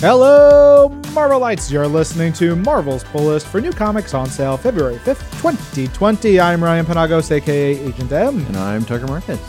Hello, Marvelites! You're listening to Marvel's Pull List for new comics on sale February 5th, 2020. I'm Ryan Penagos, aka Agent M. And I'm Tucker Marcus.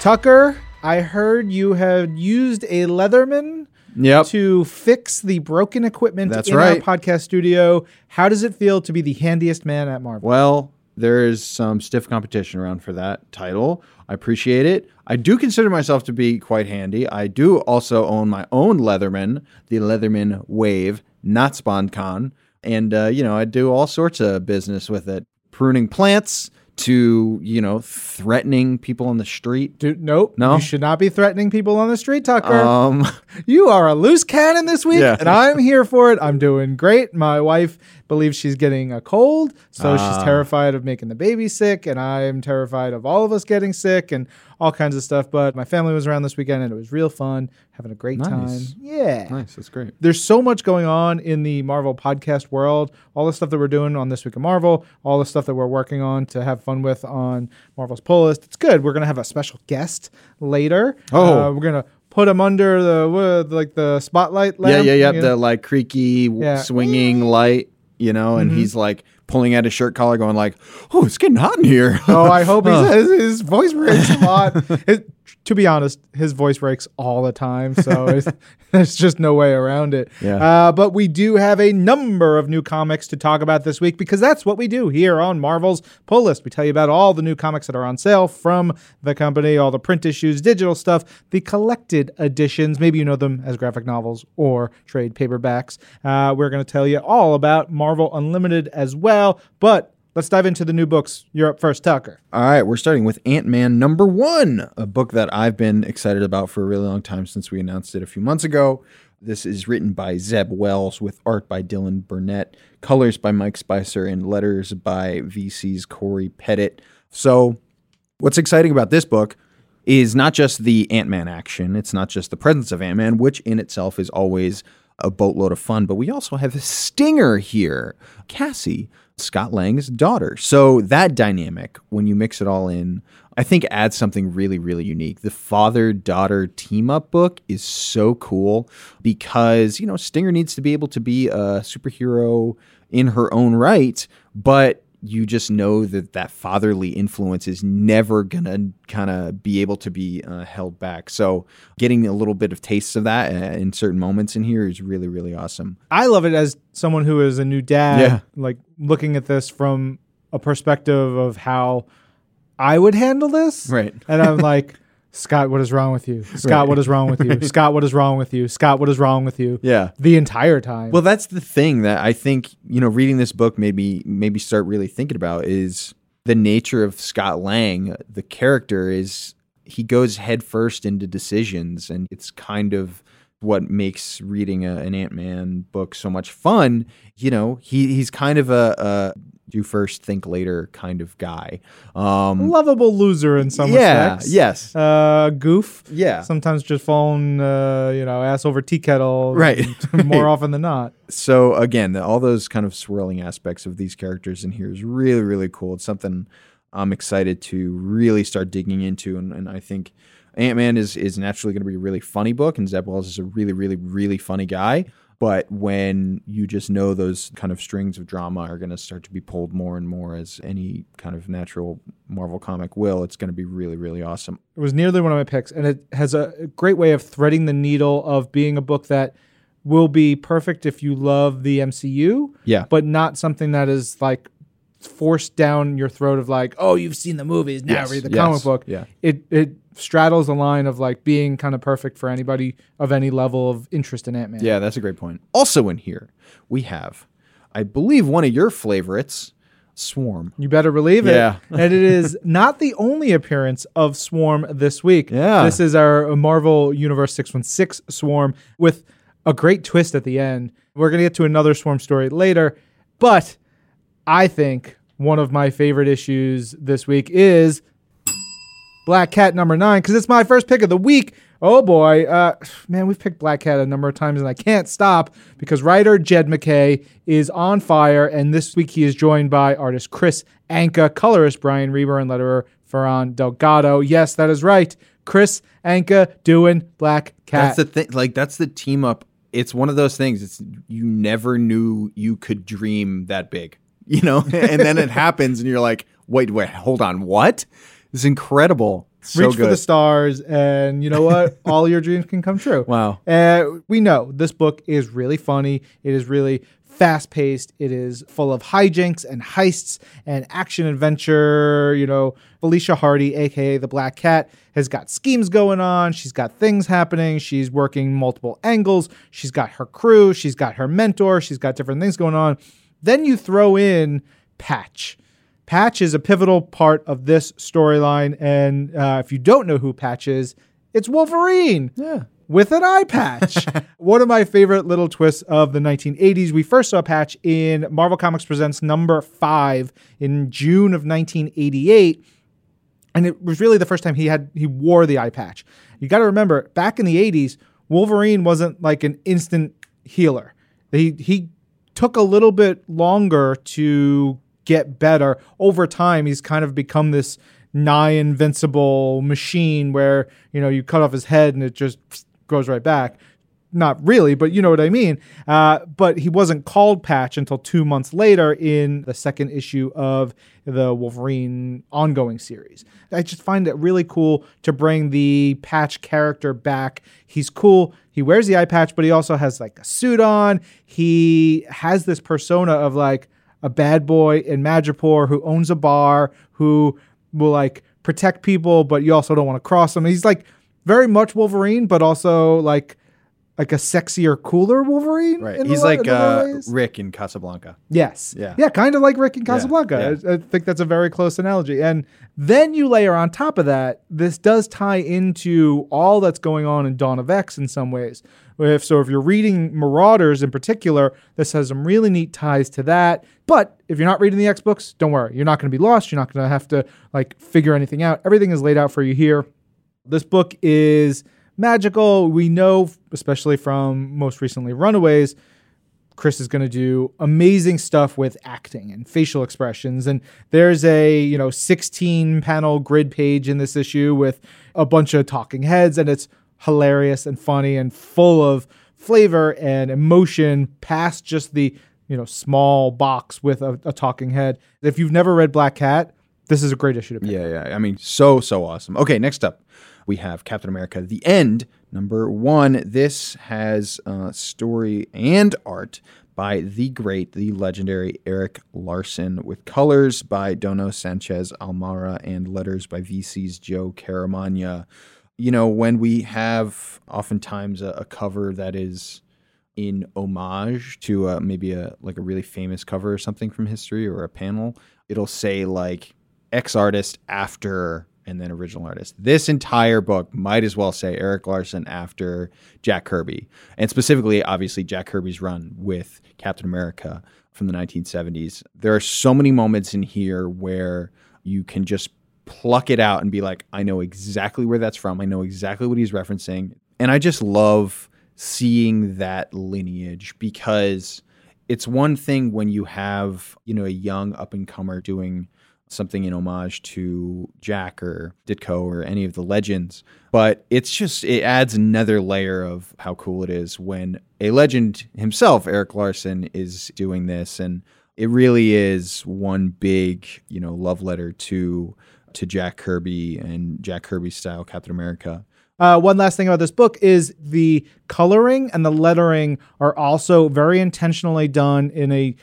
Tucker, I heard you had used a Leatherman Yep. to fix the broken equipment That's in right. our podcast studio. How does it feel to be the handiest man at Marvel? Well, there is some stiff competition around for that title. I appreciate it. I do consider myself to be quite handy. I do also own my own Leatherman, the Leatherman Wave, not SpawnCon. And, uh, you know, I do all sorts of business with it pruning plants to, you know, threatening people on the street. Dude, nope. No? You should not be threatening people on the street, Tucker. Um, You are a loose cannon this week, Yeah. and I'm here for it. I'm doing great. My wife believes she's getting a cold, so Ah. she's terrified of making the baby sick, and I'm terrified of all of us getting sick and all kinds of stuff. But my family was around this weekend, and it was real fun, having a great Nice. time. Yeah. nice. That's great. There's so much going on in the Marvel podcast world. All the stuff that we're doing on This Week of Marvel, all the stuff that we're working on to have fun with on Marvel's Pull List. It's good. We're gonna have a special guest later. Oh. Uh, we're gonna put him under the what, like the spotlight Yeah, lamp. yeah, yeah. you know? The like creaky, w- Yeah. Swinging light, you know, and mm-hmm. he's like pulling at his shirt collar, going like, "Oh, it's getting hot in here." Oh, I hope he's, oh. his, his voice breaks a lot. to be honest, his voice breaks all the time, so it's, there's just no way around it. Yeah. Uh, but we do have a number of new comics to talk about this week because that's what we do here on Marvel's Pull List. We tell you about all the new comics that are on sale from the company, all the print issues, digital stuff, the collected editions. Maybe you know them as graphic novels or trade paperbacks. Uh, we're going to tell you all about Marvel Unlimited as well, but. Let's dive into the new books. You're up first, Tucker. All right, we're starting with Ant Man number one, a book that I've been excited about for a really long time since we announced it a few months ago. This is written by Zeb Wells with art by Dylan Burnett, colors by Mike Spicer, and letters by VC's Cory Petit. So, what's exciting about this book is not just the Ant Man action, it's not just the presence of Ant Man, which in itself is always a boatload of fun, but we also have a stinger here Cassie, Scott Lang's daughter. So that dynamic, when you mix it all in, I think adds something really, really unique. The father daughter team up book is so cool because, you know, Stinger needs to be able to be a superhero in her own right, but you just know that that fatherly influence is never gonna kind of be able to be uh, held back. So getting a little bit of tastes of that uh, in certain moments in here is really really awesome. I love it as someone who is a new dad, Yeah. like looking at this from a perspective of how I would handle this. Right. And I'm like, Scott, what is wrong with you? Scott, Right. what is wrong with you? Scott, what is wrong with you? Scott, what is wrong with you? Yeah. The entire time. Well, that's the thing that I think you know. Reading this book made me maybe start really thinking about is the nature of Scott Lang. The character is he goes headfirst into decisions, and it's kind of what makes reading a, an Ant Man book so much fun. You know, he he's kind of a, a do first, think later kind of guy. Um, Lovable loser in some yeah. respects. Yes. Uh, goof. Yeah. Sometimes just falling, uh, you know, ass over tea kettle. Right. More often than not. so again, all those kind of swirling aspects of these characters in here is really, really cool. It's something I'm excited to really start digging into, and, and I think Ant Man is is naturally going to be a really funny book, and Zeb Wells is a really, really, really funny guy. But when you just know those kind of strings of drama are going to start to be pulled more and more, as any kind of natural Marvel comic will, it's going to be really, really awesome. It was nearly one of my picks, and it has a great way of threading the needle of being a book that will be perfect if you love the MCU, Yeah. but not something that is like forced down your throat of like, oh, you've seen the movies, now Yes, read the yes, comic book. yeah. It it straddles the line of like being kind of perfect for anybody of any level of interest in Ant Man. Yeah, that's a great point. Also in here, we have, I believe, one of your favorites, Swarm. You better believe it. Yeah. and it is not the only appearance of Swarm this week. Yeah. This is our Marvel Universe 616 Swarm with a great twist at the end. We're going to get to another Swarm story later, but I think one of my favorite issues this week is Black Cat number nine because it's my first pick of the week. Oh boy, uh, man, we've picked Black Cat a number of times and I can't stop because writer Jed MacKay is on fire, and this week he is joined by artist Kris Anka, colorist Brian Reber, and letterer Ferran Delgado. Yes, that is right. Kris Anka doing Black Cat. That's the thing. Like that's the team up. It's one of those things. It's you never knew you could dream that big, you know. and then it happens, and you're like, wait, wait, hold on, what? It's incredible. So Reach for the stars, and you know what? All your dreams can come true. Wow. Uh, we know this book is really funny. It is really fast paced. It is full of hijinks and heists and action adventure. You know, Felicia Hardy, aka the Black Cat, has got schemes going on. She's got things happening. She's working multiple angles. She's got her crew. She's got her mentor. She's got different things going on. Then you throw in Patch. Patch is a pivotal part of this storyline. And uh, if you don't know who Patch is, it's Wolverine Yeah. with an eye patch. One of my favorite little twists of the 1980s. We first saw Patch in Marvel Comics Presents number five in June of 1988. And it was really the first time he had he wore the eye patch. You got to remember, back in the 80s, Wolverine wasn't like an instant healer. He he took a little bit longer to get better. Over time, he's kind of become this nigh invincible machine where, you know, you cut off his head and it just goes right back. Not really, but you know what I mean. Uh, but he wasn't called Patch until two months later in the second issue of the Wolverine ongoing series. I just find it really cool to bring the Patch character back. He's cool. He wears the eye patch, but he also has like a suit on. He has this persona of like a bad boy in Madripoor who owns a bar, who will like protect people, but you also don't want to cross him. He's like very much Wolverine, but also like like a sexier, cooler Wolverine. Right. He's like uh. Rick in Casablanca. Yes. Yeah. Yeah, kind of like Rick in Casablanca. yeah. I, I think that's a very close analogy. And then you layer on top of that, this does tie into all that's going on in Dawn of X in some ways. If so, if you're reading Marauders in particular, this has some really neat ties to that. But if you're not reading the X books, don't worry. You're not going to be lost. You're not going to have to like figure anything out. Everything is laid out for you here. This book is magical. We know, especially from most recently Runaways, Kris is going to do amazing stuff with acting and facial expressions. And there's a, you know, 16 panel grid page in this issue with a bunch of talking heads, and it's hilarious and funny and full of flavor and emotion past just the, you know, small box with a, a talking head. If you've never read Black Cat, this is a great issue to pick. Yeah, yeah. I mean, so so awesome. Okay, next up, we have Captain America: The End, number one. This has uh, story and art by the great, the legendary Erik Larsen, with colors by Dono Sanchez Almara and letters by VC's Joe Caramagna. You know, when we have oftentimes a, a cover that is in homage to uh, maybe a like a really famous cover or something from history or a panel, it'll say like X artist after and then original artist. This entire book might as well say Erik Larsen after Jack Kirby, and specifically, obviously, Jack Kirby's run with Captain America from the 1970s. There are so many moments in here where you can just pluck it out and be like, I know exactly where that's from. I know exactly what he's referencing. And I just love seeing that lineage because it's one thing when you have, you know, a young up and comer doing something in homage to Jack or Ditko or any of the legends. But it's just, it adds another layer of how cool it is when a legend himself, Erik Larsen, is doing this. And it really is one big, you know, love letter to to Jack Kirby and Jack Kirby style Captain America. Uh, one last thing about this book is the coloring and the lettering are also very intentionally done in a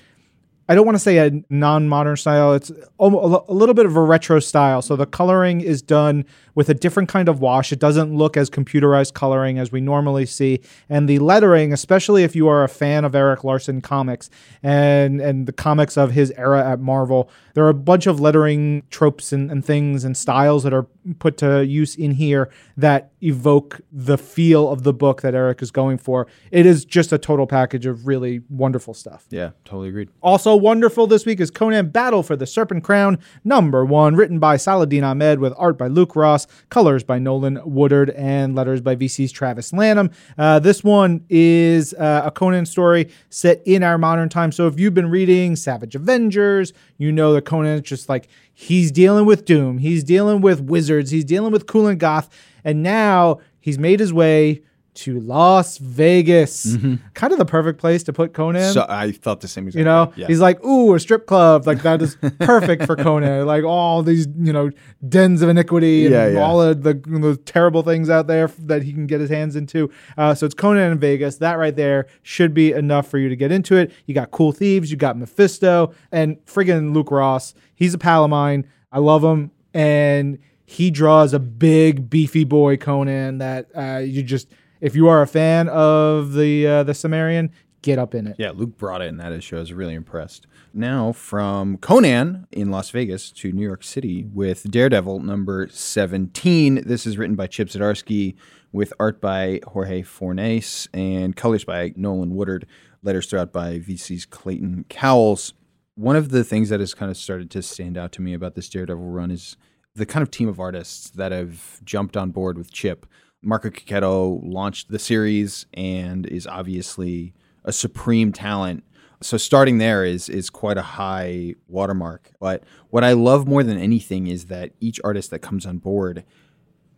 I don't want to say a non-modern style. It's a little bit of a retro style. So the coloring is done with a different kind of wash. It doesn't look as computerized coloring as we normally see. And the lettering, especially if you are a fan of Erik Larsen comics and and the comics of his era at Marvel, there are a bunch of lettering tropes and, and things and styles that are put to use in here that evoke the feel of the book that Erik is going for. It is just a total package of really wonderful stuff. Yeah, totally agreed. Also, wonderful this week is Conan Battle for the Serpent Crown, number one, written by Saladin Ahmed with art by Luke Ross, colors by Nolan Woodard, and letters by VC's Travis Lanham. Uh, this one is uh, a Conan story set in our modern time. So if you've been reading Savage Avengers, you know that Conan is just like he's dealing with Doom, he's dealing with wizards, he's dealing with Kulan Gath, and now he's made his way to Las Vegas. Kind of the perfect place to put Conan. So I thought the same. Exactly. you know, yeah. he's like, ooh, a strip club. Like that is perfect for Conan. Like all these, you know, dens of iniquity and Yeah, yeah. all of the, the terrible things out there that he can get his hands into. Uh, so it's Conan in Vegas. That right there should be enough for you to get into it. You got cool thieves. You got Mephisto and friggin' Luke Ross. He's a pal of mine. I love him. And he draws a big, beefy boy Conan that uh, you just, if you are a fan of the uh, the Cimmerian, get up in it. Yeah, Luke brought it, and that is show. I was really impressed. Now from Conan in Las Vegas to New York City with Daredevil number 17. This is written by Chip Zdarsky with art by Jorge Fornes and colors by Nolan Woodard. Letters throughout by VC's Clayton Cowles. One of the things that has kind of started to stand out to me about this Daredevil run is the kind of team of artists that have jumped on board with Chip. Marco Checchetto launched the series and is obviously a supreme talent. So starting there is is quite a high watermark. But what I love more than anything is that each artist that comes on board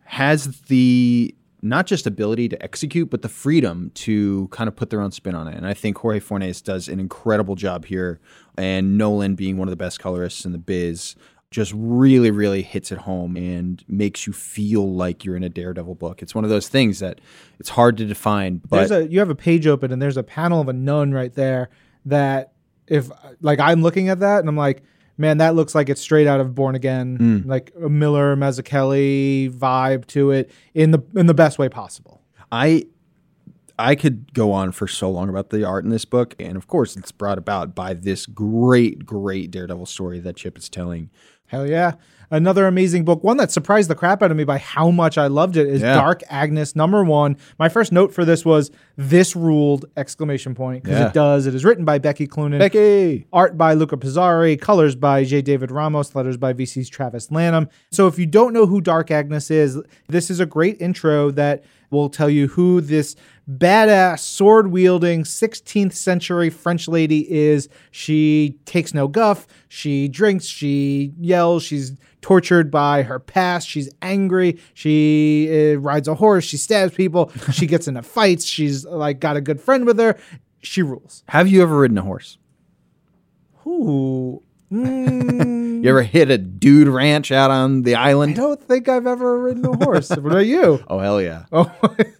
has the not just ability to execute, but the freedom to kind of put their own spin on it. And I think Jorge Fornes does an incredible job here. And Nolan, being one of the best colorists in the biz, just really, really hits it home and makes you feel like you're in a Daredevil book. It's one of those things that it's hard to define, but there's a you have a page open and there's a panel of a nun right there that if like I'm looking at that and I'm like, man, that looks like it's straight out of Born Again, mm. like a Miller Mazzucchelli vibe to it in the in the best way possible. I I could go on for so long about the art in this book, and of course, it's brought about by this great, great Daredevil story that Chip is telling. Hell yeah. Another amazing book. One that surprised the crap out of me by how much I loved it is Yeah. Dark Agnes number one. My first note for this was this ruled exclamation point because Yeah. it does. It is written by Becky Cloonan. Becky, Art by Luca Pizzari, colors by J. David Ramos, letters by VC's Travis Lanham. So if you don't know who Dark Agnes is, this is a great intro that will tell you who this badass sword wielding 16th century French lady is. She takes no guff. She drinks. She yells. She's tortured by her past. She's angry. She uh, rides a horse. She stabs people. she gets into fights. She's like got a good friend with her. She rules. have you ever ridden a horse? Ooh. Mm, You ever hit a dude ranch out on the island? I don't think I've ever ridden a horse. what about you? Oh hell yeah! Oh,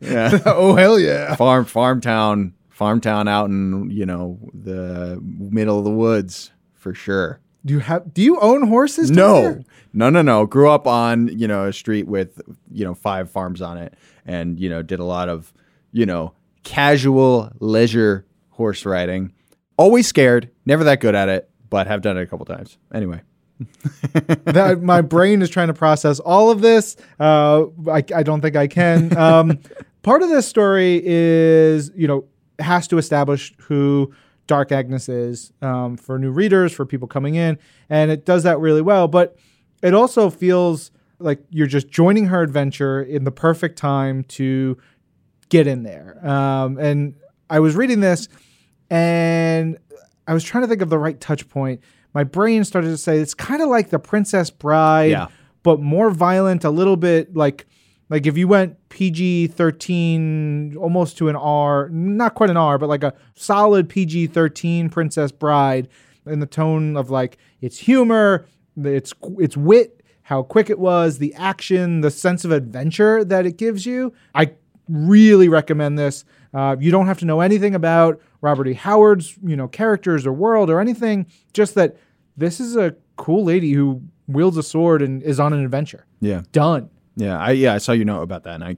Yeah, oh hell yeah. farm farm town farm town out in you know the middle of the woods for sure. Do you have? Do you own horses? No, no, no, no. Grew up on you know a street with you know five farms on it, and you know did a lot of you know casual leisure horse riding. Always scared, never that good at it, but have done it a couple times. Anyway, that my brain is trying to process all of this. Uh, I, I don't think I can. Um, part of this story is, you know, has to establish who Dark Agnes is um, for new readers, for people coming in, and it does that really well. But it also feels like you're just joining her adventure in the perfect time to get in there. Um, and I was reading this, and I was trying to think of the right touch point. My brain started to say it's kind of like the Princess Bride, Yeah. but more violent, a little bit like like if you went PG thirteen, almost to an R, not quite an R, but like a solid PG thirteen Princess Bride, in the tone of like its humor, its its wit, how quick it was, the action, the sense of adventure that it gives you. I really recommend this. Uh, you don't have to know anything about Robert E. Howard's, you know, characters or world or anything. Just that this is a cool lady who wields a sword and is on an adventure. yeah, Done. Yeah, I yeah I saw you know about that, and I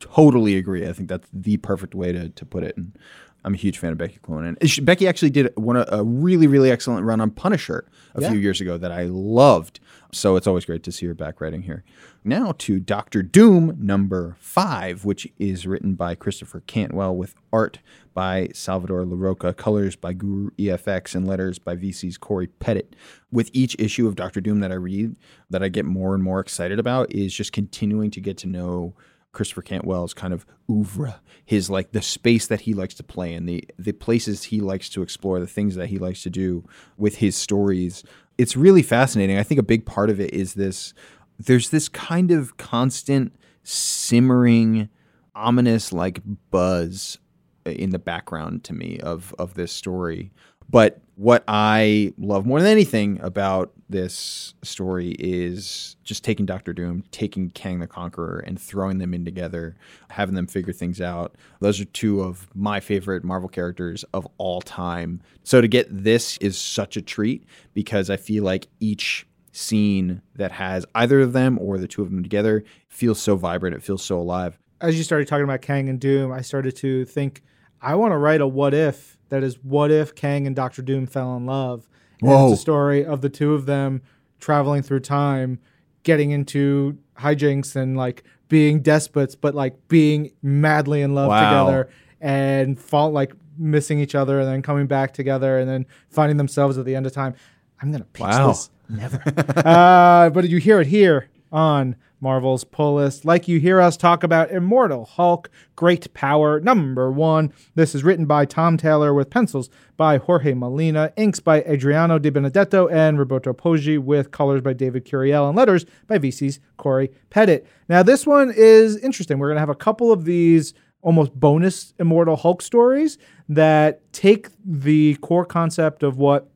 totally agree. I think that's the perfect way to to put it. And I'm a huge fan of Becky Cloonan. She- Becky actually did one a really really excellent run on Punisher a Yeah. few years ago that I loved. So it's always great to see her back writing here. Now to Doctor Doom number five, which is written by Christopher Cantwell with art by Salvador Larroca, colors by Guru EFX, and letters by VC's Cory Petit. With each issue of Doctor Doom that I read, that I get more and more excited about, is just continuing to get to know Christopher Cantwell's kind of oeuvre, his like the space that he likes to play in, the the places he likes to explore, the things that he likes to do with his stories. It's really fascinating. I think a big part of it is this there's this kind of constant simmering ominous like buzz uh, in the background to me of of this story. But what I love more than anything about this story is just taking Doctor Doom, taking Kang the Conqueror, and throwing them in together, having them figure things out. Those are two of my favorite Marvel characters of all time. So to get this is such a treat because I feel like each scene that has either of them or the two of them together feels so vibrant. It feels so alive. As you started talking about Kang and Doom, I started to think I want to write a what if that is what if Kang and Doctor Doom fell in love. And Whoa. It's a story of the two of them traveling through time, getting into hijinks and like being despots, but like being madly in love Wow. together and fall like missing each other and then coming back together and then finding themselves at the end of time. I'm gonna pitch Wow. this. Never. uh, but you hear it here on Marvel's Pull List. Like you hear us talk about Immortal Hulk, Great Power, number one. This is written by Tom Taylor with pencils by Jorge Molina, inks by Adriano Di Benedetto and Roberto Poggi, with colors by David Curiel and letters by VC's Cory Petit. Now, this one is interesting. We're going to have a couple of these almost bonus Immortal Hulk stories that take the core concept of what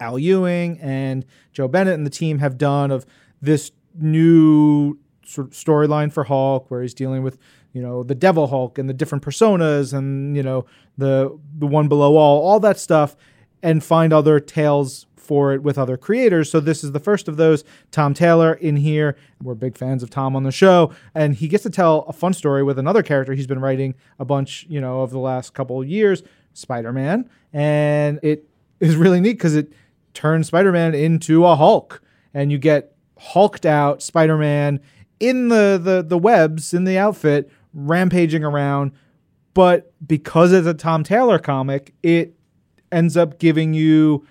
Al Ewing and Joe Bennett and the team have done of this new sort of storyline for Hulk, where he's dealing with you know the Devil Hulk and the different personas and you know the the one below all, all that stuff, and find other tales for it with other creators. So this is the first of those. Tom Taylor in here. We're big fans of Tom on the show, and he gets to tell a fun story with another character he's been writing a bunch, you know, of the last couple of years, Spider-Man, and it is really neat because it turns Spider-Man into a Hulk, and you get hulked out Spider-Man in the the the webs in the outfit, rampaging around. But because it's a Tom Taylor comic, it ends up giving you,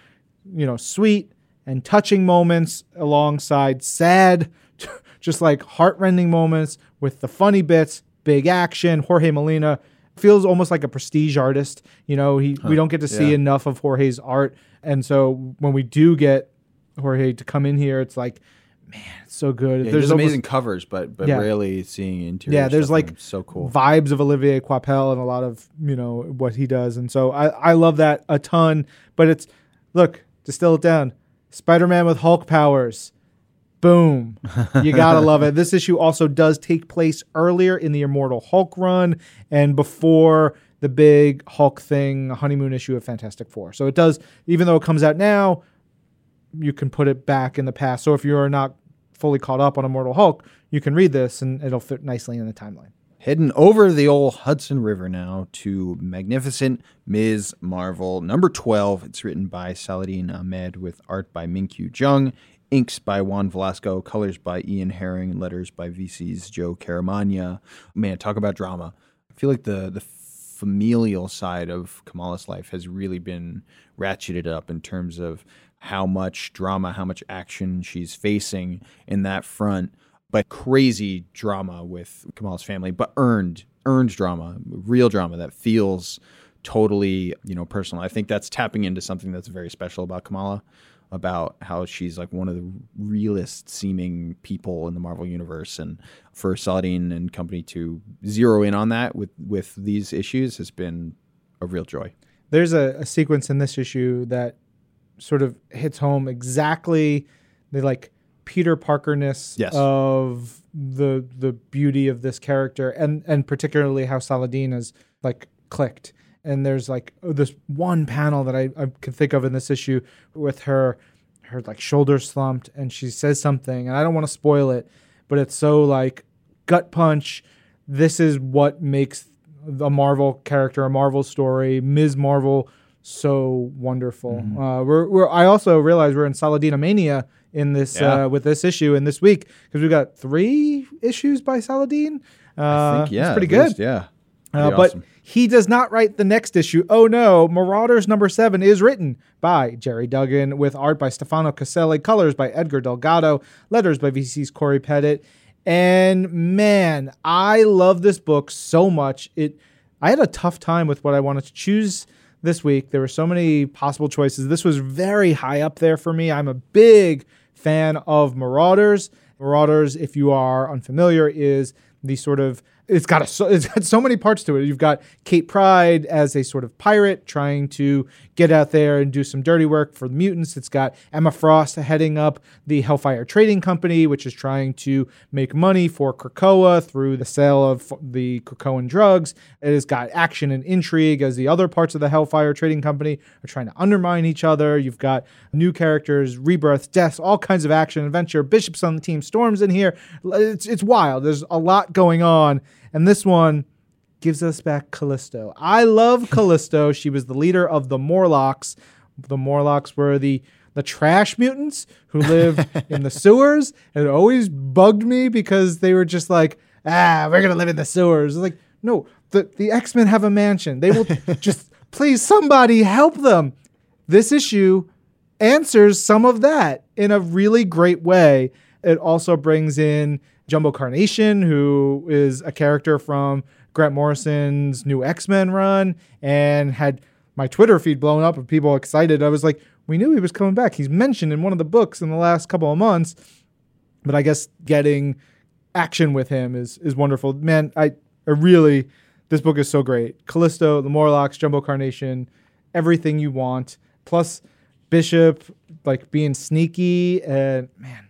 you know, sweet and touching moments alongside sad, just like heartrending moments with the funny bits, big action. Jorge Molina feels almost like a prestige artist. You know, he we don't get to see Yeah. enough of Jorge's art, and so when we do get Jorge to come in here, it's like, man, it's so good. Yeah, there's there's almost amazing covers, but but Yeah. rarely seeing interior. Yeah, there's like so cool. vibes of Olivier Coipel and a lot of you know what he does, and so I I love that a ton. But it's look, distill it down, Spider-Man with Hulk powers. Boom. You gotta love it. This issue also does take place earlier in the Immortal Hulk run and before the big Hulk thing, honeymoon issue of Fantastic Four. So it does, even though it comes out now, you can put it back in the past. So if you're not fully caught up on Immortal Hulk, you can read this and it'll fit nicely in the timeline. Heading over the old Hudson River now to Magnificent Ms. Marvel, number 12. It's written by Saladin Ahmed with art by Minkyu Jung, inks by Juan Vlasco, colors by Ian Herring, letters by VC's Joe Caramagna. Man, talk about drama. I feel like the, the familial side of Kamala's life has really been ratcheted up in terms of how much drama, how much action she's facing in that front but crazy drama with Kamal's family, but earned, earned drama, real drama that feels totally, you know, personal. I think that's tapping into something that's very special about Kamala, about how she's like one of the realest seeming people in the Marvel universe, and for Saladin and company to zero in on that with with these issues has been a real joy. There's a, a sequence in this issue that sort of hits home exactly the like Peter Parkerness Yes. of the the beauty of this character and and particularly how Saladin is like clicked. And there's like this one panel that I, I can think of in this issue with her her like shoulder slumped and she says something and I don't want to spoil it, but it's so like gut punch. This is what makes a Marvel character, a Marvel story. Ms. Marvel, so wonderful. Mm-hmm. Uh, we're, we're, I also realize we're in Saladina Mania in this Yeah. uh, with this issue in this week because we've got three issues by Saladin. Uh, I think, yeah, it's pretty good. least, yeah. Uh, Pretty but he does not write the next issue. Oh no, Marauders number seven is written by Gerry Duggan with art by Stefano Caselli, colors by Edgar Delgado, letters by VC's Cory Petit. And man, I love this book so much. It I had a tough time with what I wanted to choose this week. There were so many possible choices. This was very high up there for me. I'm a big fan of Marauders. Marauders, if you are unfamiliar, is the sort of it's got a, so it's got so many parts to it. You've got Kate Pryde as a sort of pirate trying to get out there and do some dirty work for the mutants. It's got Emma Frost heading up the Hellfire Trading Company, which is trying to make money for Krakoa through the sale of the Krakoan drugs. It has got action and intrigue as the other parts of the Hellfire Trading Company are trying to undermine each other. You've got new characters, rebirths, deaths, all kinds of action, adventure. Bishop's on the team, Storm's in here. It's, it's wild. There's a lot going on. And this one gives us back Callisto. I love Callisto. She was the leader of the Morlocks. The Morlocks were the the trash mutants who lived in the sewers. And it always bugged me because they were just like, ah, we're gonna live in the sewers. Like, no, the, the X-Men have a mansion. They will just please somebody help them. This issue answers some of that in a really great way. It also brings in Jumbo Carnation, who is a character from Grant Morrison's new X Men run, and had my Twitter feed blown up of people excited. I was like, we knew he was coming back. He's mentioned in one of the books in the last couple of months, but I guess getting action with him is is wonderful. Man, I, I really this book is so great. Callisto, the Morlocks, Jumbo Carnation, everything you want. Plus Bishop like being sneaky and man,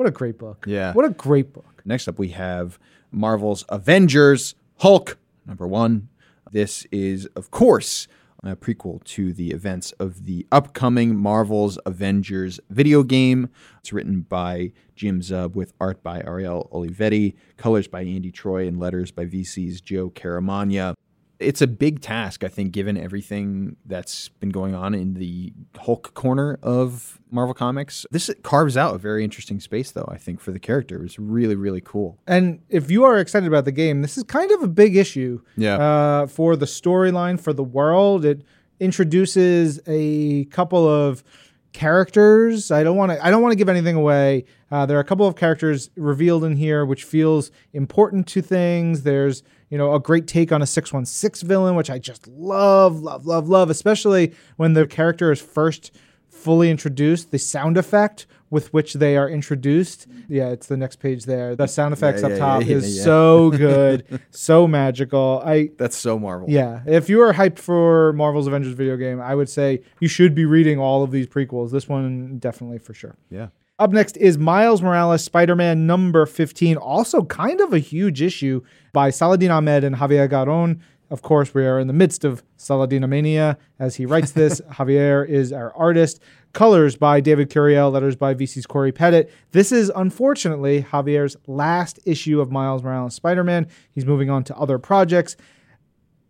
what a great book. Yeah. What a great book. Next up, we have Marvel's Avengers Hulk, number one. This is, of course, a prequel to the events of the upcoming Marvel's Avengers video game. It's written by Jim Zub with art by Ariel Olivetti, colors by Andy Troy, and letters by VC's Joe Caramagna. It's a big task, I think, given everything that's been going on in the Hulk corner of Marvel Comics. This carves out a very interesting space, though, I think, for the character. It was really, really cool. And if you are excited about the game, this is kind of a big issue Yeah. uh, for the storyline, for the world. It introduces a couple of characters. I don't want to. I don't want to give anything away. Uh, there are a couple of characters revealed in here, which feels important to things. There's you know a great take on a six one six villain, which I just love, love, love, love. Especially when the character is first fully introduced. The sound effect with which they are introduced. Yeah, it's the next page there. The sound effects Yeah, up yeah, top yeah, is so good, so magical. I That's so Marvel. yeah, if you are hyped for Marvel's Avengers video game, I would say you should be reading all of these prequels. This one definitely for sure. Yeah. Up next is Miles Morales Spider Man number 15, also kind of a huge issue by Saladin Ahmed and Javier Garrón. Of course, we are in the midst of Saladin Mania as he writes this. Javier is our artist. Colors by David Curiel, letters by VC's Cory Petit. This is unfortunately Javier's last issue of Miles Morales Spider Man. He's moving on to other projects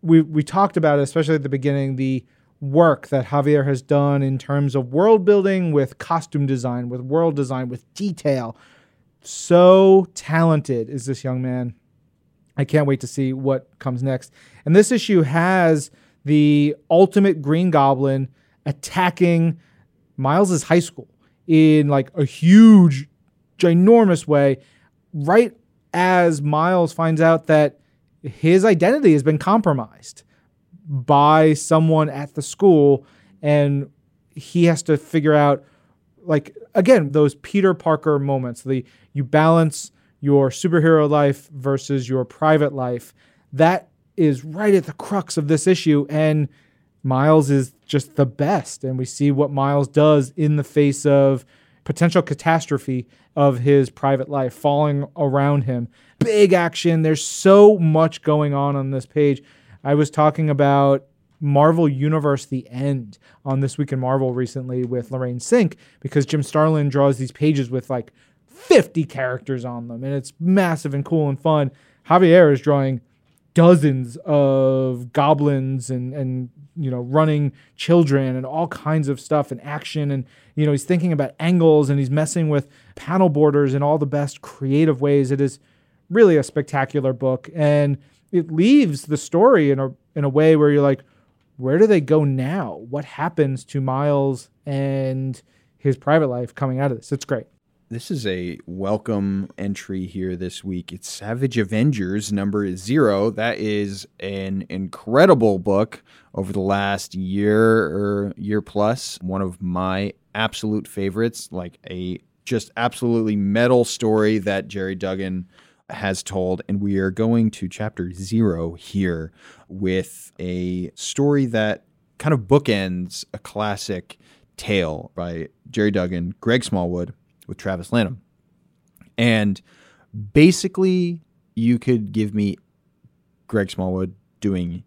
we we talked about it, especially at the beginning, the work that Javier has done in terms of world building with costume design, with world design, with detail. So talented is this young man. I can't wait to see what comes next. And this issue has the ultimate Green Goblin attacking Miles's high school in like a huge, ginormous way, right as Miles finds out that his identity has been compromised by someone at the school and he has to figure out like again those Peter Parker moments the you balance your superhero life versus your private life. That is right at the crux of this issue and Miles is just the best and we see what Miles does in the face of potential catastrophe of his private life falling around him. Big action. There's so much going on on this page I was talking about Marvel Universe The End on This Week in Marvel recently with Lorraine Cink because Jim Starlin draws these pages with like 50 characters on them and it's massive and cool and fun. Javier is drawing dozens of goblins and and you know running children and all kinds of stuff and action and you know he's thinking about angles and he's messing with panel borders in all the best creative ways it is really a spectacular book and it leaves the story in a in a way where you're like where do they go now what happens to miles and his private life coming out of this it's great this is a welcome entry here this week. It's Savage Avengers number zero. That is an incredible book over the last year or year plus. One of my absolute favorites, like a just absolutely metal story that Gerry Duggan has told. And we are going to chapter zero here with a story that kind of bookends a classic tale by Gerry Duggan, Greg Smallwood with Travis Lanham. And basically, you could give me Greg Smallwood doing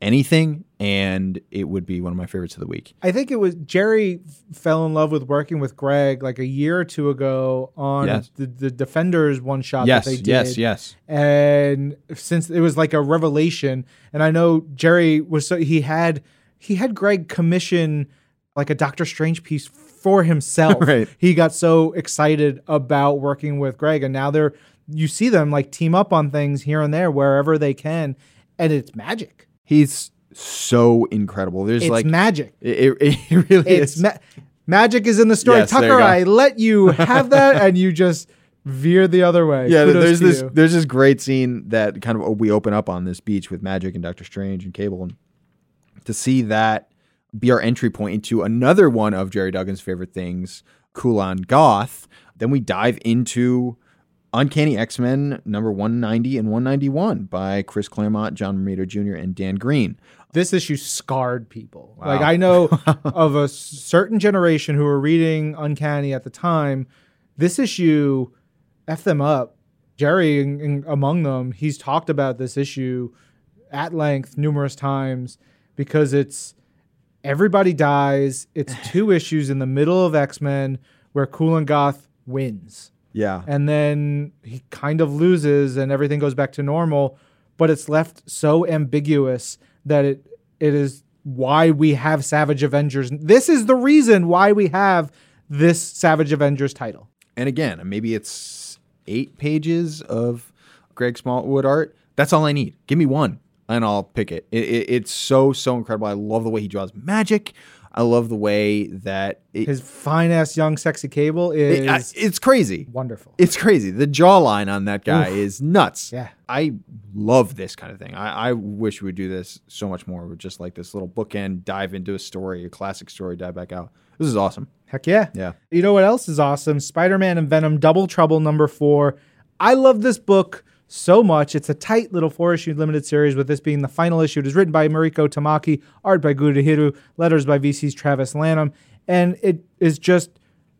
anything and it would be one of my favorites of the week. I think it was Gerry fell in love with working with Greg like a year or two ago on Yes. the, the Defenders one shot yes, that they did. yes, yes. and since it was like a revelation and i know gerry was so he had he had greg commission like a doctor strange piece for himself Right. he got so excited about working with greg and now they're you see them like team up on things here and there wherever they can and it's magic He's so incredible. There's it's like magic it, it, it really it's is. ma- magic is in the story Yes, tucker i let you have that and you just veer the other way yeah, Kudos there's this you. there's this great scene that kind of we open up on this beach with Magic and Doctor Strange and Cable, and to see that be our entry point into another one of Gerry Duggan's favorite things, Kulan Gath. Then we dive into Uncanny X Men number 190 and 191 by Chris Claremont, John Romita Jr., and Dan Green. this issue scarred people. Wow. Like I know of a certain generation who were reading Uncanny at the time. This issue f them up. Gerry in, in- among them. He's talked about this issue at length numerous times because it's everybody dies. It's two issues in the middle of X Men where Kulan Gath wins Yeah. and then he kind of loses and everything goes back to normal but it's left so ambiguous that it it is why we have savage avengers this is the reason why we have this savage avengers title And again, maybe it's eight pages of Greg Smallwood art. That's all I need. Give me one, and I'll pick it. It, it. It's so so incredible. I love the way he draws magic. I love the way that it, his fine ass young sexy cable is it- I- it's crazy. wonderful It's crazy. The jawline on that guy is nuts. Yeah. I love this kind of thing. I, I wish we would do this so much more. With just like this little bookend, dive into a story, a classic story, dive back out. This is awesome. heck yeah Yeah. You know what else is awesome? Spider Man and Venom Double Trouble number four. I love this book so much. It's a tight little four issue limited series, with this being the final issue. It is written by Mariko Tamaki, art by Gurihiru, letters by VC's Travis Lanham. And it is just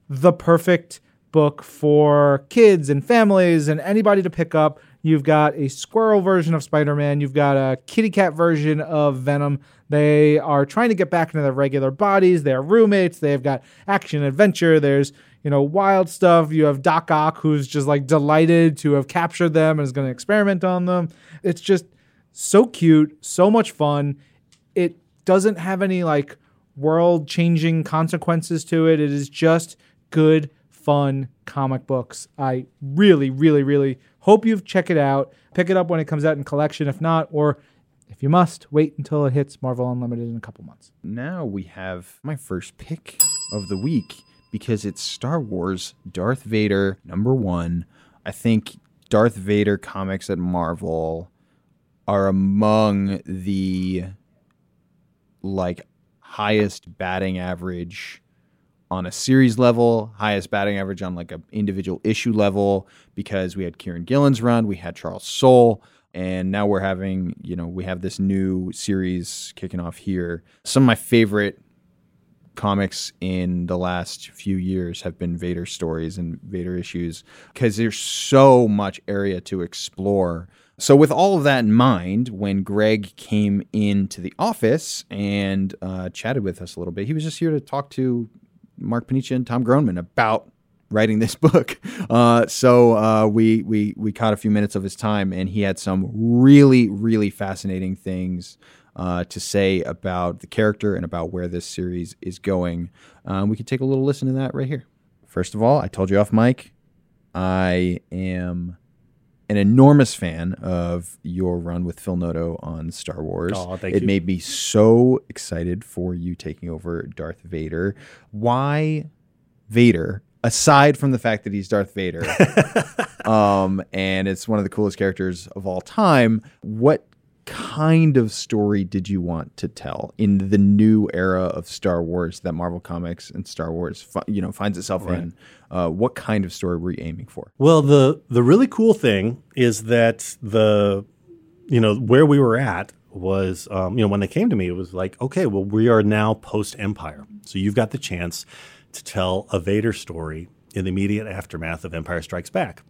the perfect book for kids and families and anybody to pick up. You've got a squirrel version of Spider Man, you've got a kitty cat version of Venom. They are trying to get back into their regular bodies. They're roommates. They've got action adventure. There's, you know, wild stuff. You have Doc Ock, who's just like delighted to have captured them and is going to experiment on them. It's just so cute, so much fun. It doesn't have any like world changing consequences to it. It is just good, fun comic books. I really, really, really hope you've check it out. Pick it up when it comes out in collection. If not, or if you must, wait until it hits Marvel Unlimited in a couple months. now we have my first pick of the week because it's Star Wars Darth Vader number one. I think Darth Vader comics at Marvel are among the like highest batting average on a series level, highest batting average on like a individual issue level because we had Kieron Gillen's run, we had Charles Soule, and now we're having, you know, we have this new series kicking off here. Some of my favorite comics in the last few years have been Vader stories and Vader issues because there's so much area to explore. So, with all of that in mind, when Greg came into the office and uh, chatted with us a little bit, he was just here to talk to Mark Paniccia and Tom Groneman about writing this book. Uh, so uh, we we we caught a few minutes of his time, and he had some really really fascinating things uh, to say about the character and about where this series is going. Um, we can take a little listen to that right here. First of all, I told you off mic, I am an enormous fan of your run with Phil Noto on Star Wars. Aw, thank it you. made me so excited for you taking over Darth Vader. Why Vader? Aside from the fact that he's Darth Vader, um, and it's one of the coolest characters of all time, what kind of story did you want to tell in the new era of Star Wars that Marvel Comics and Star Wars, you know, finds itself in? Uh, what kind of story were you aiming for? Well, the the really cool thing is that the you know where we were at was um, you know when they came to me it was like okay well we are now post Empire so you've got the chance to tell a Vader story in the immediate aftermath of Empire Strikes Back,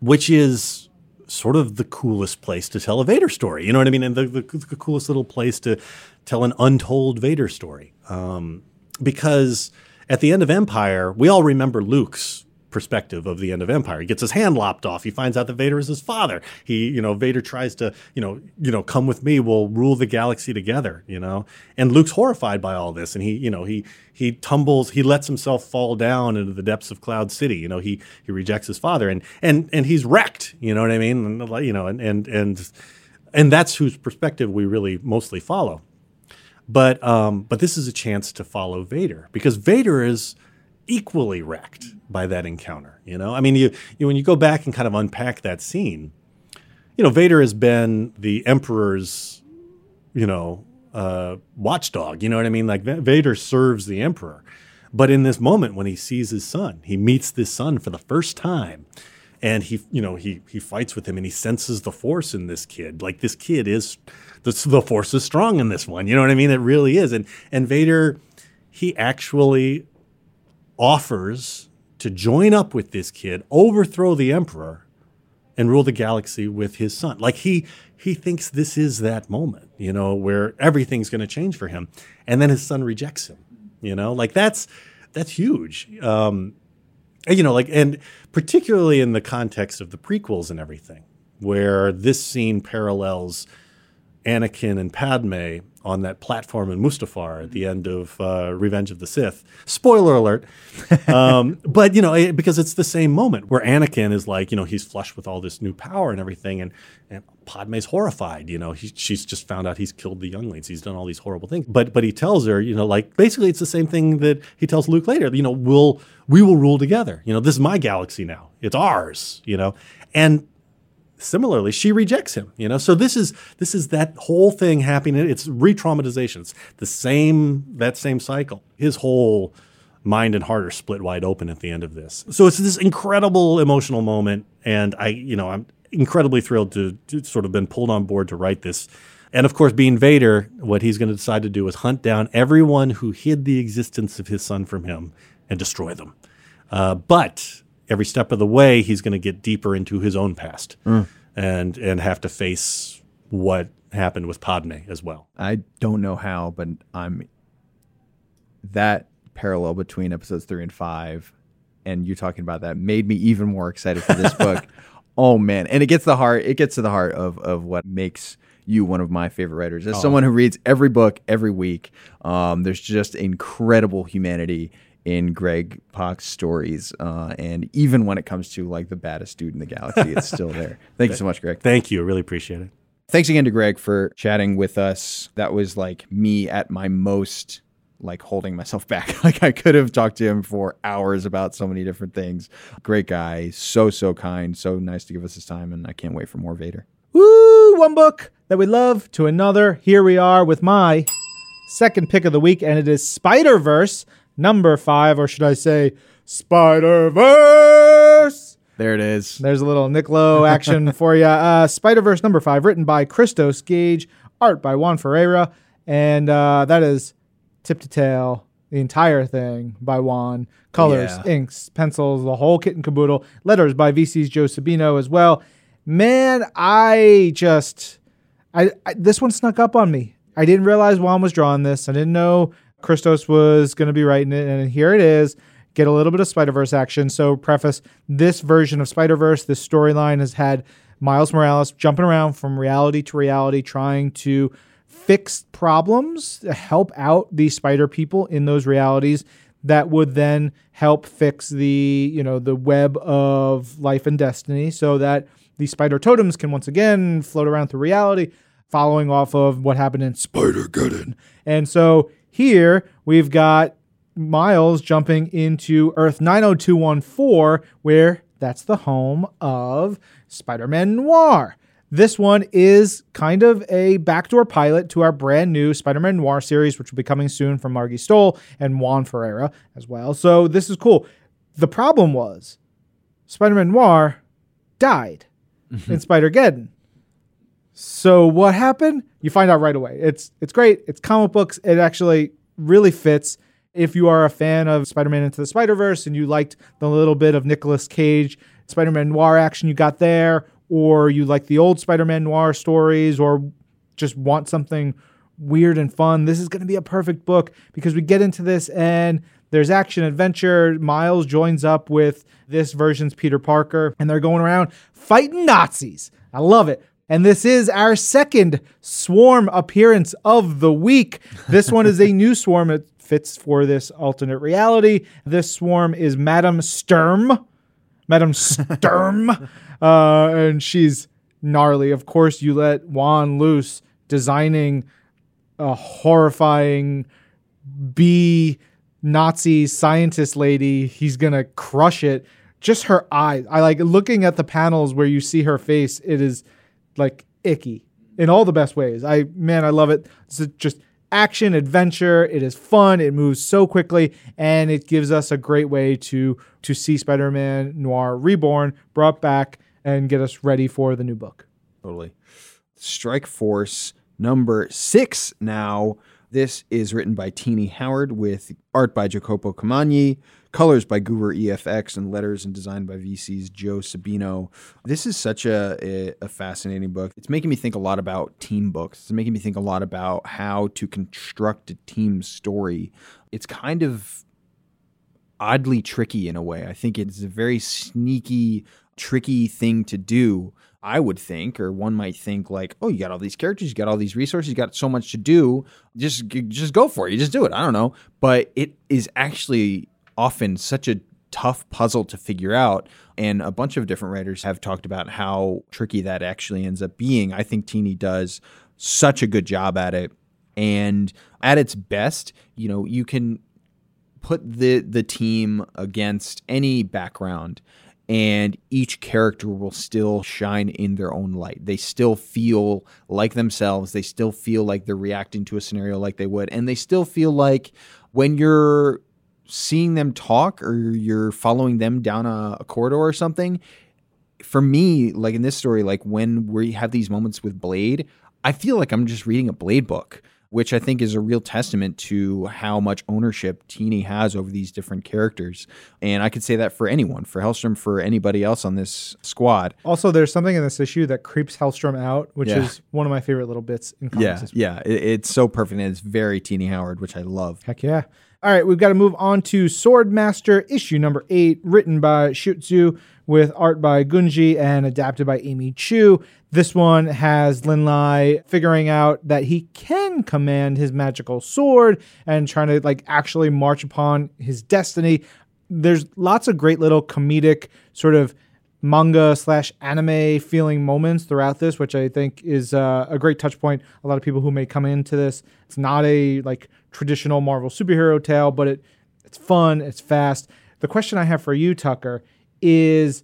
which is sort of the coolest place to tell a Vader story. You know what I mean? And the, the, the coolest little place to tell an untold Vader story. Um, because at the end of Empire, we all remember Luke's perspective of the end of Empire. He gets his hand lopped off. He finds out that Vader is his father. He, you know, Vader tries to, you know, you know, come with me. We'll rule the galaxy together. You know, and Luke's horrified by all this, and he, you know, he he tumbles. He lets himself fall down into the depths of Cloud City. You know, he he rejects his father, and and and he's wrecked. You know what I mean? And, you know, and and and and that's whose perspective we really mostly follow. But um, but this is a chance to follow Vader because Vader is equally wrecked by that encounter. You know, I mean, you, you when you go back and kind of unpack that scene, you know, Vader has been the Emperor's, you know, uh, watchdog. You know what I mean? Like Vader serves the Emperor, but in this moment when he sees his son, he meets this son for the first time. And he, you know, he he fights with him, and he senses the force in this kid. Like this kid is, the, the force is strong in this one. You know what I mean? It really is. And and Vader, he actually offers to join up with this kid, overthrow the emperor, and rule the galaxy with his son. Like he he thinks this is that moment, you know, where everything's going to change for him, and then his son rejects him. You know, like that's that's huge. Um, you know, like and particularly in the context of the prequels and everything, where this scene parallels Anakin and Padme on that platform in Mustafar at the end of uh, Revenge of the Sith. Spoiler alert. um, but, you know, it- because it's the same moment where Anakin is like, you know, he's flushed with all this new power and everything. And, and Padme's horrified. You know, he, she's just found out he's killed the younglings. He's done all these horrible things. But, but he tells her, you know, like basically it's the same thing that he tells Luke later, you know, we'll, we will rule together. You know, this is my galaxy now. It's ours, you know. And similarly she rejects him you know? So this is this is that whole thing happening. It's re-traumatization it's the same that same cycle. His whole mind and heart are split wide open at the end of this. So it's this incredible emotional moment and i you know i'm incredibly thrilled to, to sort of been pulled on board to write this. And of course being vader what he's going to decide to do is hunt down everyone who hid the existence of his son from him and destroy them. Uh, but every step of the way, he's going to get deeper into his own past and and have to face what happened with Padme as well. I don't know how, but I'm that parallel between episodes three and five, and you talking about that made me even more excited for this book. Oh man, and it gets the heart. It gets to the heart of of what makes you one of my favorite writers. As someone who reads every book every week, um, there's just incredible humanity in Greg Pak's stories, uh, and even when it comes to like the baddest dude in the galaxy, it's still there. Thank you so much, Greg. Thank you, I really appreciate it. Thanks again to Greg for chatting with us. That was like me at my most like holding myself back. Like I could have talked to him for hours about so many different things. Great guy, so so kind, so nice to give us his time and I can't wait for more Vader. Woo! One book that we love to another. Here we are with my second pick of the week, and it is Spider Verse number five, or should I say Spider Verse? There it is. There's a little Nicolo action for you. Uh, Spider Verse number five, written by Christos Gage, art by Juan Ferreira, and uh, that is tip to tail, the entire thing by Juan. Colors, Yeah. inks, pencils, the whole kit and caboodle. Letters by VC's Joe Sabino as well. Man, I just, I, I this one snuck up on me. I didn't realize Juan was drawing this. I didn't know Christos was going to be writing it, and here it is. get a little bit of Spider Verse action. So, preface this version of Spider Verse, this storyline has had Miles Morales jumping around from reality to reality, trying to fix problems, help out the spider people in those realities that would then help fix the you know the web of life and destiny so that the spider totems can once again float around through reality following off of what happened in Spider-Geddon. And so here we've got Miles jumping into Earth 90214 where that's the home of Spider-Man Noir. This one is kind of a backdoor pilot to our brand new Spider Man Noir series, which will be coming soon from Margie Stohl and Juan Ferreira as well. So this is cool. The problem was Spider Man Noir died in mm-hmm. Spider Geddon. So what happened? You find out right away. It's it's great. It's comic books. It actually really fits. If you are a fan of Spider-Man Into the Spider-Verse and you liked the little bit of Nicolas Cage Spider-Man noir action you got there, or you like the old Spider-Man noir stories, or just want something weird and fun, this is going to be a perfect book because we get into this and there's action adventure. Miles joins up with this version's Peter Parker, and they're going around fighting Nazis. I love it. And this is our second swarm appearance of the week. This one is a new swarm. It fits for this alternate reality. This swarm is Madame Sturm. Madame Sturm. uh, and she's gnarly. Of course, you let Juan loose designing a horrifying B Nazi scientist lady. He's going to crush it. Just her eyes. I like looking at the panels where you see her face. It is like icky in all the best ways. I man, I love it. It's just action adventure. It is fun. It moves so quickly, and it gives us a great way to to see Spider-Man Noir Reborn brought back and get us ready for the new book. Totally. Strike Force number six now. This is written by Tini Howard with art by Jacopo Camagni, colors by Guru-eFX, and letters and design by VC's Joe Sabino. This is such a, a, a fascinating book. It's making me think a lot about team books. It's making me think a lot about how to construct a team story. It's kind of oddly tricky in a way. I think it's a very sneaky, tricky thing to do. I would think, or one might think, like, oh, you got all these characters, you got all these resources, you got so much to do. Just, just go for it. You just do it. I don't know, but it is actually often such a tough puzzle to figure out. And a bunch of different writers have talked about how tricky that actually ends up being. I think Tini does such a good job at it. And at its best, you know, you can put the the team against any background and each character will still shine in their own light. They still feel like themselves. They still feel like they're reacting to a scenario like they would. And they still feel like when you're seeing them talk or you're following them down a, a corridor or something, for me, like in this story, like when we have these moments with Blade, I feel like I'm just reading a Blade book which I think is a real testament to how much ownership Tini has over these different characters. And I could say that for anyone, for Hellstrom, for anybody else on this squad. Also, there's something in this issue that creeps Hellstrom out, which Yeah. is one of my favorite little bits in Yeah, comics. yeah, it- it's so perfect and it's very Tini Howard, which I love. Heck yeah. All right, we've got to move on to Swordmaster issue number eight, written by Shutsu with art by Gunji and adapted by Amy Chu. This one has Lin Lie figuring out that he can command his magical sword and trying to like actually march upon his destiny. There's lots of great little comedic sort of manga slash anime feeling moments throughout this, which I think is uh, a great touch point. A lot of people who may come into this, it's not a like traditional Marvel superhero tale, but it it's fun, it's fast. The question I have for you, Tucker, is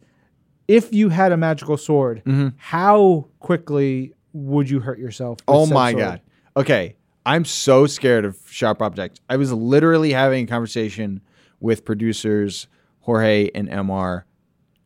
if you had a magical sword, how quickly would you hurt yourself? with Oh my sword? god. Okay, I'm so scared of sharp objects. I was literally having a conversation with producers Jorge and MR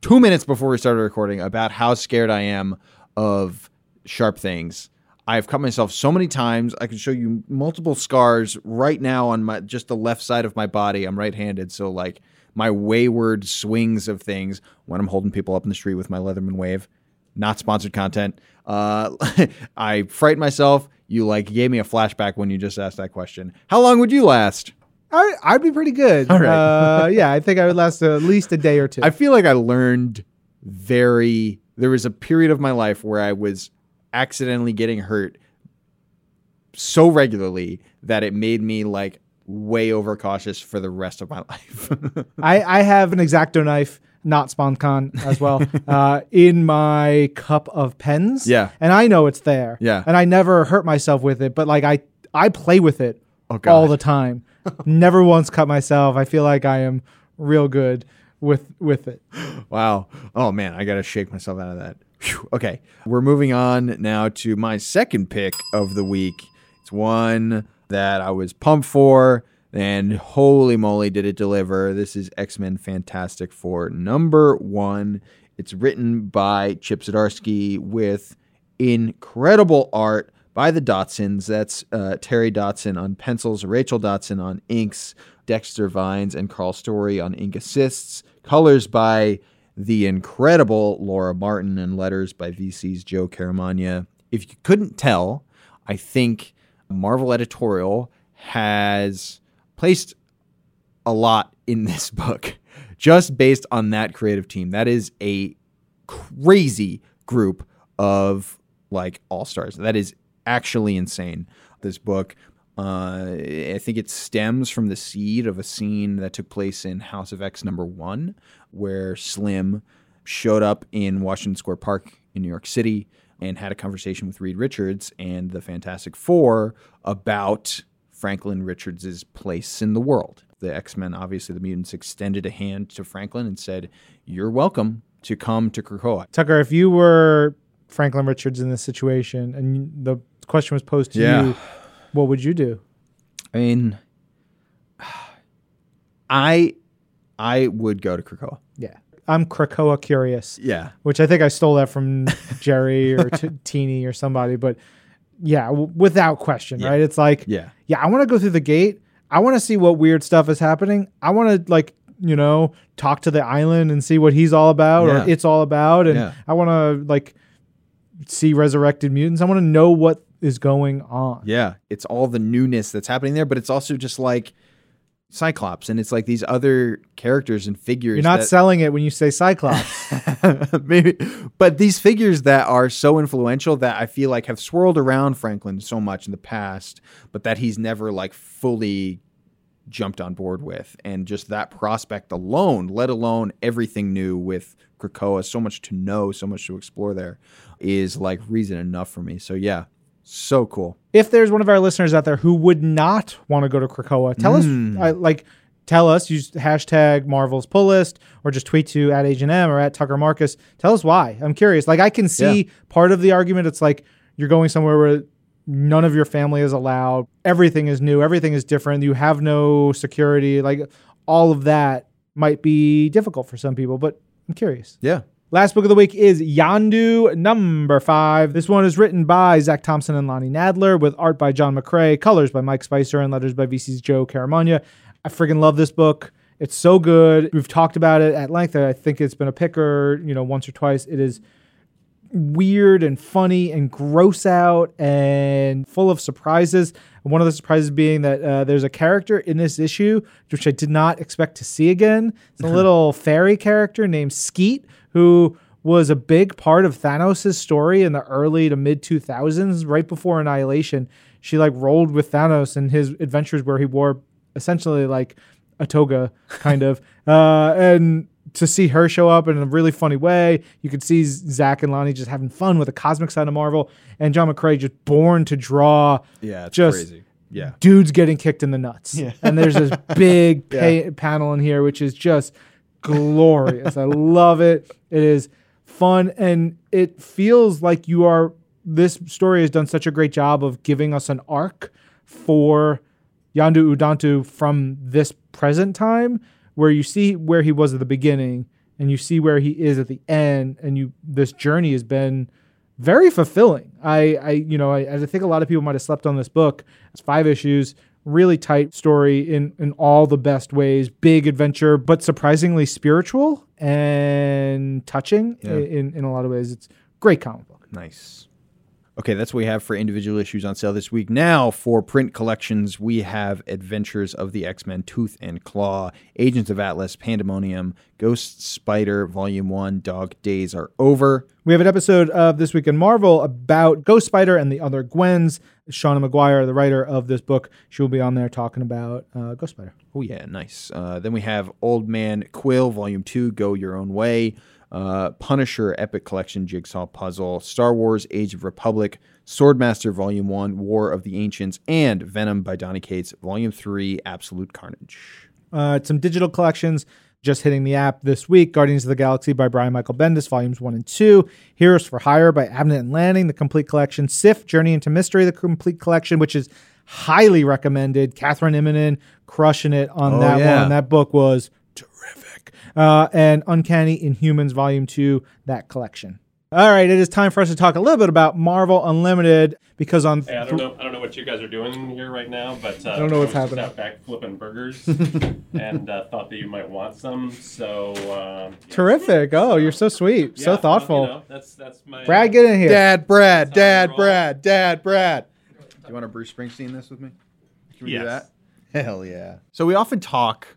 two minutes before we started recording about how scared I am of sharp things. I've cut myself so many times. I can show you multiple scars right now on my just the left side of my body. I'm right-handed, so like my wayward swings of things when I'm holding people up in the street with my Leatherman wave. Not sponsored content. Uh, I frighten myself. You like gave me a flashback when you just asked that question. How long would you last? I, I'd be pretty good. All right. Uh, yeah, I think I would last at least a day or two. I feel like I learned very. There was a period of my life where I was accidentally getting hurt so regularly that it made me like way overcautious for the rest of my life. I, I have an exacto knife, not sponcon as well, uh, in my cup of pens. Yeah. And I know it's there. Yeah. And I never hurt myself with it, but like I, I play with it Oh, all the time. Never once cut myself. I feel like I am real good with with it. Wow. Oh man, I got to shake myself out of that. Phew. Okay. We're moving on now to my second pick of the week. It's one that I was pumped for, and holy moly, did it deliver. This is X Men Fantastic Four number one. It's written by Chip Zdarsky with incredible art by the Dodsons. That's uh, Terry Dodson on pencils, Rachel Dodson on inks, Dexter Vines and Karl Story on ink assists, colors by the incredible Laura Martin, and letters by VC's Joe Caramagna. If you couldn't tell, I think Marvel Editorial has placed a lot in this book just based on that creative team. That is a crazy group of like all stars. That is actually insane. This book, uh, I think it stems from the seed of a scene that took place in House of X number one, where Slim showed up in Washington Square Park in New York City and had a conversation with Reed Richards and the Fantastic Four about Franklin Richards' place in the world. The X Men, obviously, the mutants extended a hand to Franklin and said, You're welcome to come to Krakoa. Tucker, if you were Franklin Richards in this situation and the question was posed to Yeah. you, what would you do? I mean, I I would go to Krakoa. Yeah. I'm Krakoa curious, Yeah. which I think I stole that from Gerry or T- Tini or somebody, but yeah, w- without question, Yeah. right? It's like, Yeah. yeah, I want to go through the gate. I want to see what weird stuff is happening. I want to like, you know, talk to the island and see what he's all about Yeah. or it's all about. And Yeah. I want to like see resurrected mutants. I want to know what is going on. Yeah. It's all the newness that's happening there, but it's also just like Cyclops and it's like these other characters and figures. You're not that- selling it when you say Cyclops. maybe but these figures that are so influential that i feel like have swirled around franklin so much in the past but that he's never like fully jumped on board with and just that prospect alone let alone everything new with krakoa so much to know so much to explore there is like reason enough for me so yeah so cool if there's one of our listeners out there who would not want to go to Krakoa, tell us, hmm. I, like, tell us, use hashtag Marvel's pull list or just tweet to at Agent M or at Tucker Markus. Tell us why. I'm curious. Like, I can see part of the argument. It's like you're going somewhere where none of your family is allowed, everything is new, everything is different, you have no security. Like, all of that might be difficult for some people, but I'm curious. yeah Last book of the week is Yondu number five. This one is written by Zac Thompson and Lonnie Nadler with art by John McCrea, colors by Mike Spicer, and letters by VC's Joe Caramagna. I friggin' love this book. It's so good. We've talked about it at length. I think it's been a picker, you know, once or twice. It is weird and funny and gross out and full of surprises. One of the surprises being that uh, there's a character in this issue which I did not expect to see again. It's a little fairy character named Skeet who was a big part of Thanos' story in the early to mid 2000s, right before Annihilation. She like rolled with Thanos in his adventures where he wore essentially like a toga, kind of. Uh, and to see her show up in a really funny way, you could see Zac and Lonnie just having fun with the cosmic side of Marvel, and John McCrea just born to draw yeah it's Just- crazy yeah dudes getting kicked in the nuts. Yeah. And there's this big pa- panel in here, which is just glorious. I love it. It is fun and it feels like you are. This story has done such a great job of giving us an arc for Yondu Udonta from this present time, where you see where he was at the beginning and you see where he is at the end, and you this journey has been very fulfilling. I, I you know, I, I think a lot of people might have slept on this book. It's five issues, really tight story in in all the best ways. Big adventure, but surprisingly spiritual and touching Yeah. in in a lot of ways. It's great comic book. nice Okay, that's what we have for individual issues on sale this week. Now, for print collections, we have Adventures of the X Men Tooth and Claw, Agents of Atlas, Pandemonium, Ghost Spider, Volume 1, Dog Days Are Over. We have an episode of This Week in Marvel about Ghost Spider and the other Gwens. Seanan McGuire, the writer of this book, she will be on there talking about uh, Ghost Spider. Oh, yeah, nice. Uh, then we have Old Man Quill, Volume 2, Go Your Own Way. Uh, Punisher Epic Collection Jigsaw Puzzle, Star Wars Age of Republic, Swordmaster Volume 1, War of the Ancients, and Venom by Donny Cates Volume 3, Absolute Carnage. Uh, some digital collections just hitting the app this week Guardians of the Galaxy by Brian Michael Bendis, Volumes 1 and 2, Heroes for Hire by Abnett and Lanning, the complete collection, Sif, Journey into Mystery, the complete collection, which is highly recommended. Kathryn Immonen crushing it on Oh, that yeah. one. That book was terrific. Uh, and Uncanny Inhumans Volume 2, that collection. All right, it is time for us to talk a little bit about Marvel Unlimited because on Hey, I don't know. I don't know what you guys are doing here right now, but uh, I don't know what's was just happening. Out back flipping burgers, and uh, thought that you might want some. So uh, yeah. terrific. Oh, you're so sweet, Yeah, so well, thoughtful. you know, that's that's my Brad, get in here. Dad, Brad, Dad. Brad, Dad, Brad. Do you want to Bruce Springsteen this with me? Can we do that? Hell yeah. So we often talk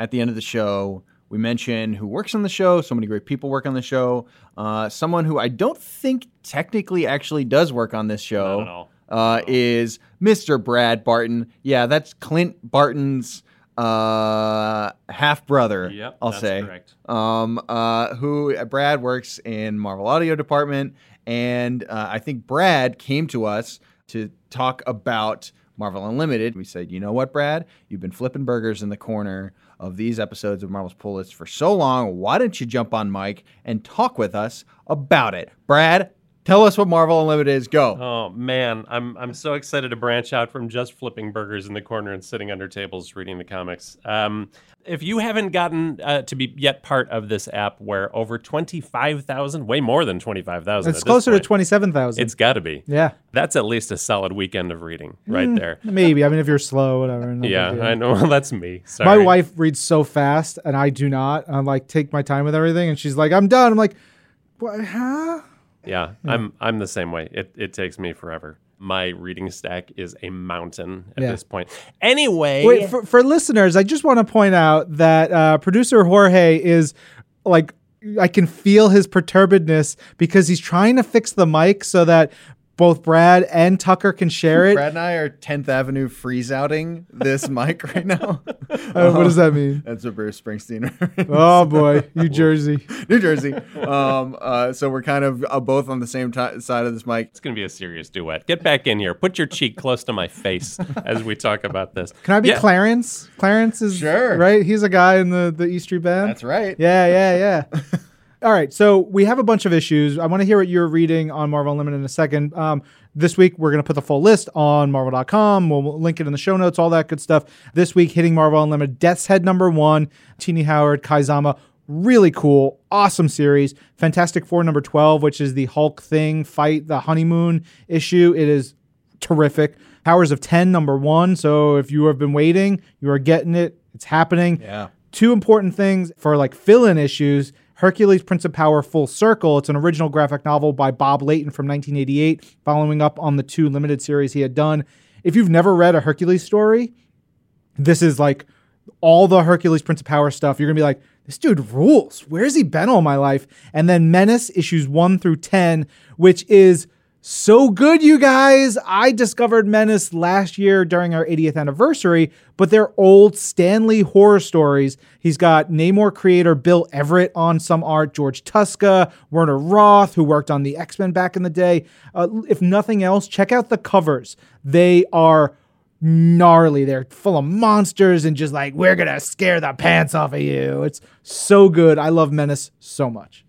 at the end of the show. We mention who works on the show. So many great people work on the show. Uh, someone who I don't think technically actually does work on this show uh, is Mr. Brad Barton. Yeah, that's Clint Barton's uh, half brother. Yep, I'll say. correct. Um, uh, who Brad works in Marvel Audio Department, and uh, I think Brad came to us to talk about Marvel Unlimited. We said, you know what, Brad, you've been flipping burgers in the corner of these episodes of Marvel's Pull List for so long. Why don't you jump on Mike and talk with us about it, Brad? Tell us what Marvel Unlimited is. Go. Oh man, I'm I'm so excited to branch out from just flipping burgers in the corner and sitting under tables reading the comics. Um, if you haven't gotten uh, to be yet part of this app, where over twenty five thousand, way more than twenty five thousand, It's closer to 27,000. It's got to be. yeah. That's at least a solid weekend of reading right there. Maybe. I mean, if you're slow, whatever. no Yeah. I know. Well, that's me. My wife reads so fast, and I do not. I'm like, take my time with everything, and she's like, I'm done. I'm like, what? Huh? Yeah, I'm I'm the same way. It it takes me forever. My reading stack is a mountain at Yeah. this point. Anyway, Wait, for, for listeners, I just want to point out that uh, producer Jorge is like, I can feel his perturbedness because he's trying to fix the mic so that both Brad and Tucker can share it. Brad and I are 10th Avenue freeze outing this mic right now. Uh, what does that mean? That's a Bruce Springsteen. Oh boy, New Jersey. New Jersey. Um, uh, so we're kind of uh, both on the same ti side of this mic. it's gonna be a serious duet. Get back in here. Put your cheek close to my face as we talk about this. Can I be Yeah. Clarence? Clarence is Sure. right. He's a guy in the the E Street Band. That's right. Yeah, yeah, yeah. All right, so we have a bunch of issues. I want to hear what you're reading on Marvel Unlimited in a second. Um, this week, we're going to put the full list on Marvel.com. We'll, link it in the show notes, all that good stuff. This week, hitting Marvel Unlimited, Death's Head number one, Tini Howard, Kei Zama. Really cool, awesome series. Fantastic Four number 12, which is the Hulk thing fight, the honeymoon issue. It is terrific. Powers of 10 number one. So if you have been waiting, you are getting it. It's happening Yeah. two important things for like fill-in issues hercules prince of power full circle. It's an original graphic novel by bob layton from 1988 following up on the two limited series he had done. If you've never read a hercules story this is like all the hercules prince of power stuff. You're gonna be like this dude rules. Where's he been all my life? And then menace issues 1 through 10 which is so good, you guys. I discovered Menace last year during our 80th anniversary, but they're old Stan Lee horror stories. He's got Namor creator Bill Everett on some art, George Tuska, Werner Roth, who worked on the X Men back in the day. Uh, if nothing else, check out the covers. They are gnarly. They're full of monsters and just like, we're going to scare the pants off of you. It's so good. I love Menace so much.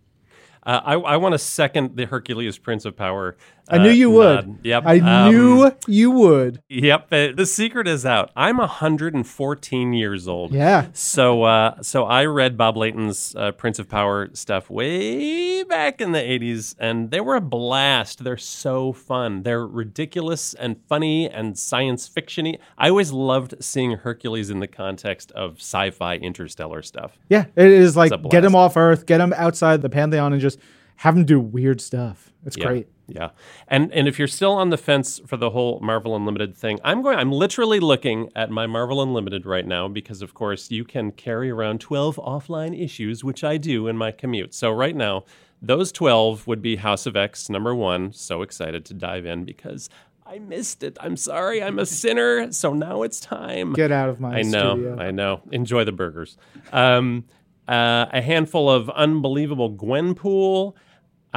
Uh, I, I want to second the Hercules Prince of Power. I knew uh, you would. nod. Yep. I um, knew you would. Yep. uh, the secret is out. I'm 114 years old. Yeah. So, uh, so I read Bob Layton's uh, Prince of Power stuff way back in the 80s, and they were a blast. They're so fun. They're ridiculous and funny and science fictiony. I always loved seeing Hercules in the context of sci-fi interstellar stuff. Yeah, it is like get him off Earth, get him outside the pantheon, and just have him do weird stuff. It's Yeah. great. Yeah. And and if you're still on the fence for the whole Marvel Unlimited thing, I'm going I'm literally looking at my Marvel Unlimited right now because of course you can carry around 12 offline issues, which I do in my commute. So right now, those 12 would be House of X number 1. So excited to dive in because I missed it. I'm sorry. I'm a sinner. So now it's time. Get out of my I know. studio. I know. Enjoy the burgers. Um, uh, a handful of unbelievable Gwenpool.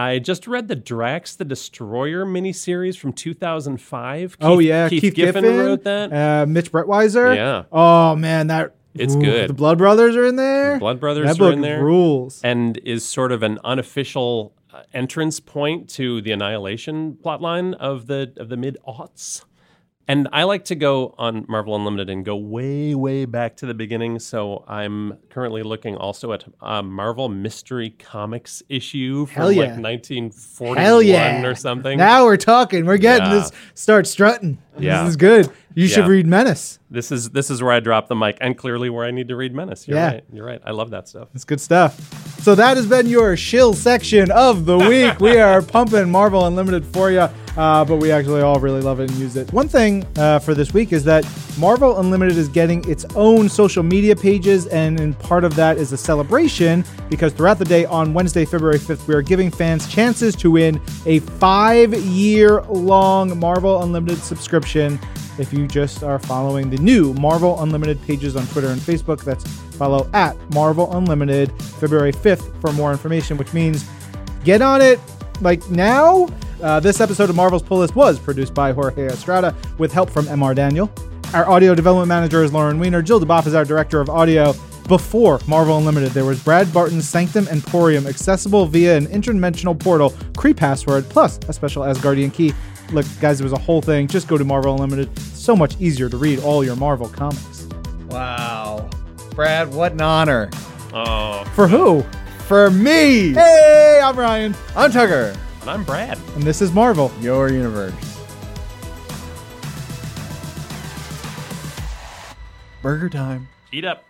I just read the Drax the Destroyer miniseries from 2005. oh yeah, Keith, Keith, Giffen, wrote that. Uh, Mitch Breitweiser. Yeah. Oh man, that It's ooh, good. The Blood Brothers are in there. Blood Brothers that are in there. rules. and is sort of an unofficial uh, entrance point to the Annihilation plotline of the of the mid aughts. And I like to go on Marvel Unlimited and go way, way back to the beginning. So I'm currently looking also at a Marvel Mystery Comics issue from Hell yeah. like 1941 Hell yeah. or something. Now we're talking. We're getting Yeah. this. Start strutting. Yeah. This is good. You should read Menace. this is this is where I drop the mic, and clearly where I need to read Menace. You're Yeah. right. You're right. I love that stuff. It's good stuff. So that has been your shill section of the week. we are pumping Marvel Unlimited for you, uh, but we actually all really love it and use it. One thing uh, for this week is that Marvel Unlimited is getting its own social media pages, and in part of that is a celebration because throughout the day on Wednesday, February 5th, we are giving fans chances to win a five-year-long Marvel Unlimited subscription if you just are following the new Marvel Unlimited pages on Twitter and Facebook. That's follow at Marvel Unlimited February 5th for more information, which means get on it like now. Uh, this episode of Marvel's Pull List was produced by Jorge Estrada with help from MR Daniel. Our audio development manager is Lauren Weiner. Jill DeBoff is our director of audio. Before Marvel Unlimited, there was Brad Barton's Sanctum Emporium, accessible via an interdimensional portal, Kree password, plus a special Asgardian key. Look, guys, it was a whole thing. Just go to Marvel Unlimited. So much easier to read all your Marvel comics. Wow. Brad, what an honor. Oh, For who? For me, Hey, I'm Ryan, I'm Tucker, and I'm Brad. and this is Marvel. your universe. Burger time. Eat up.